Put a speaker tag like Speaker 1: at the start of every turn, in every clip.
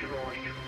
Speaker 1: destroyed.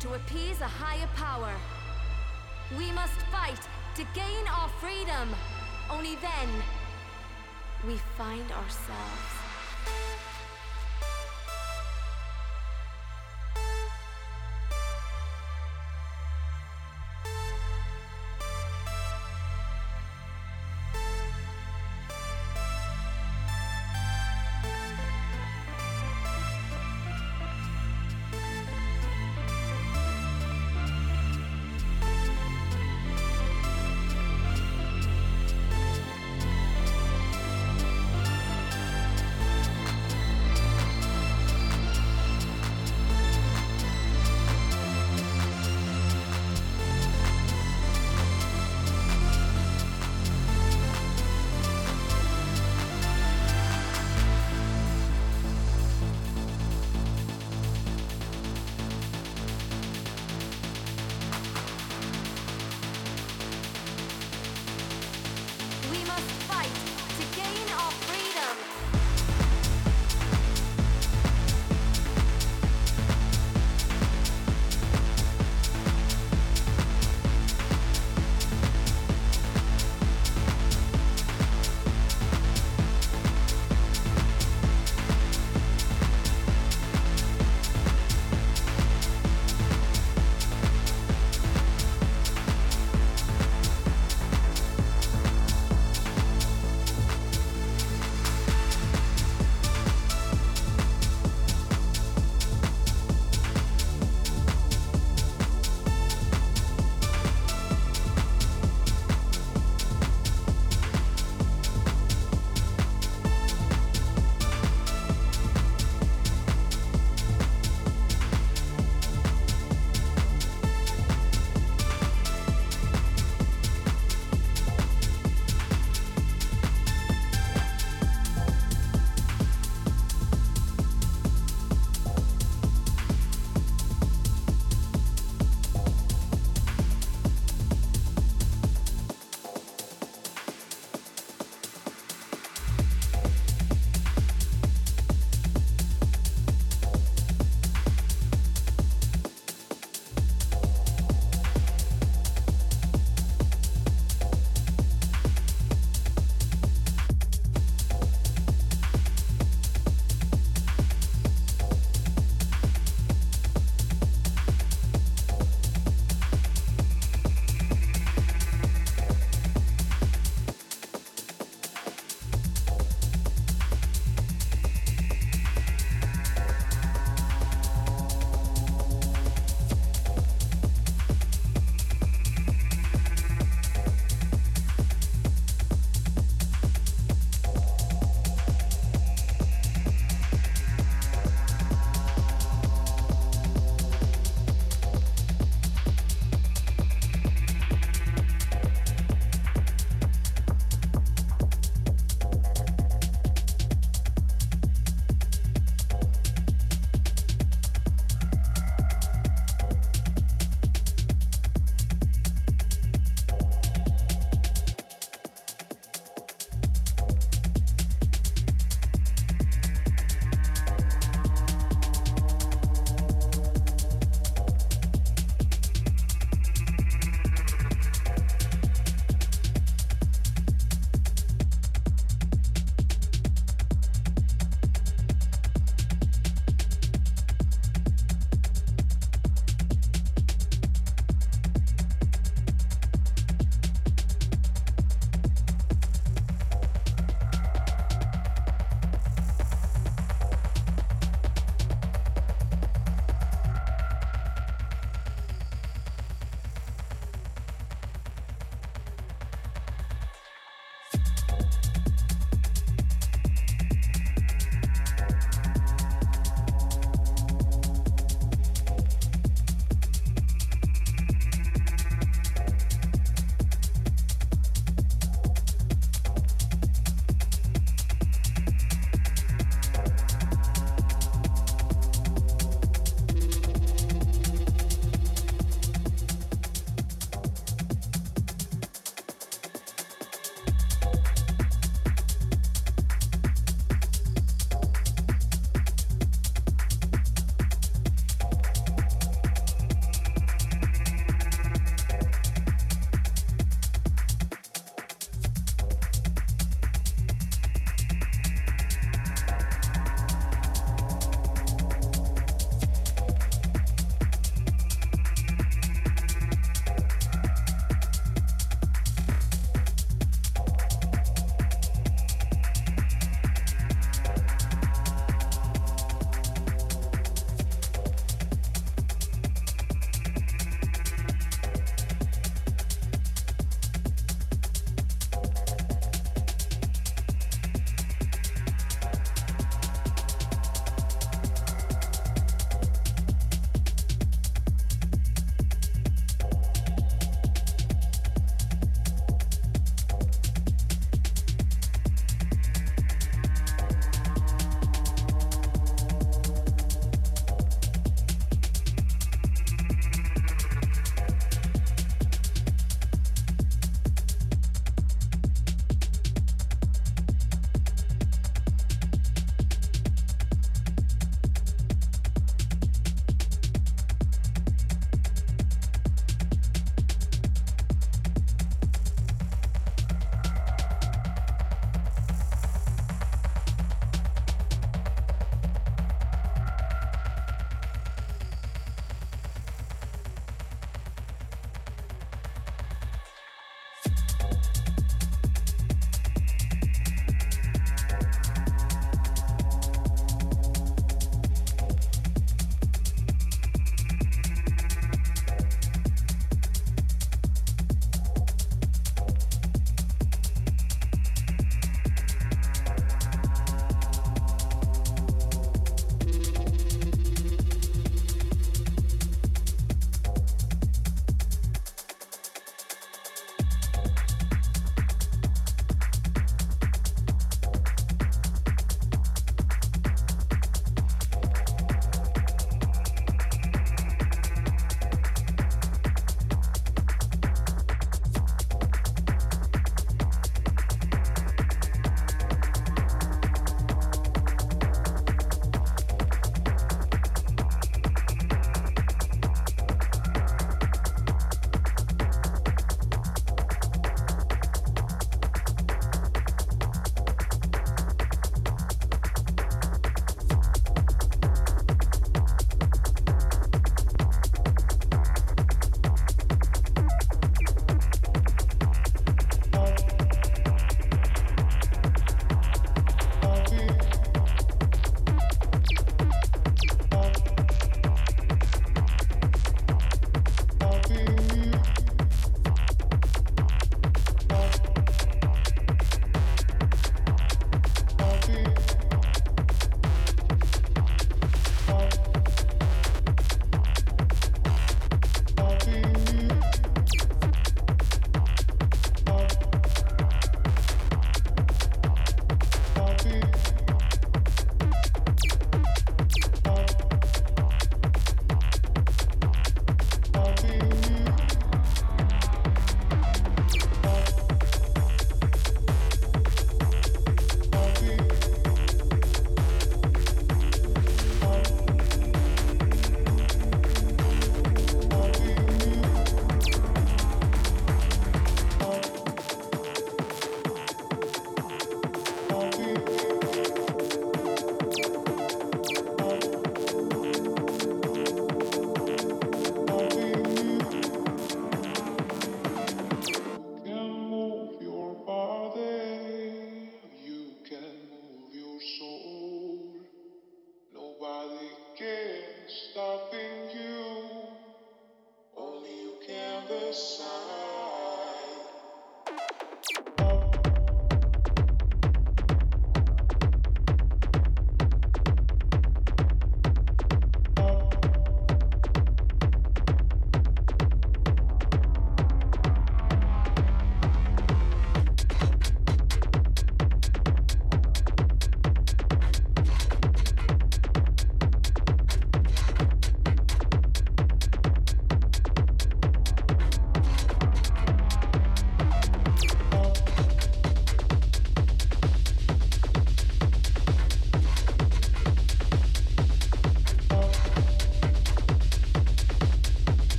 Speaker 1: To appease a higher power. We must fight to gain our freedom. Only then we find ourselves.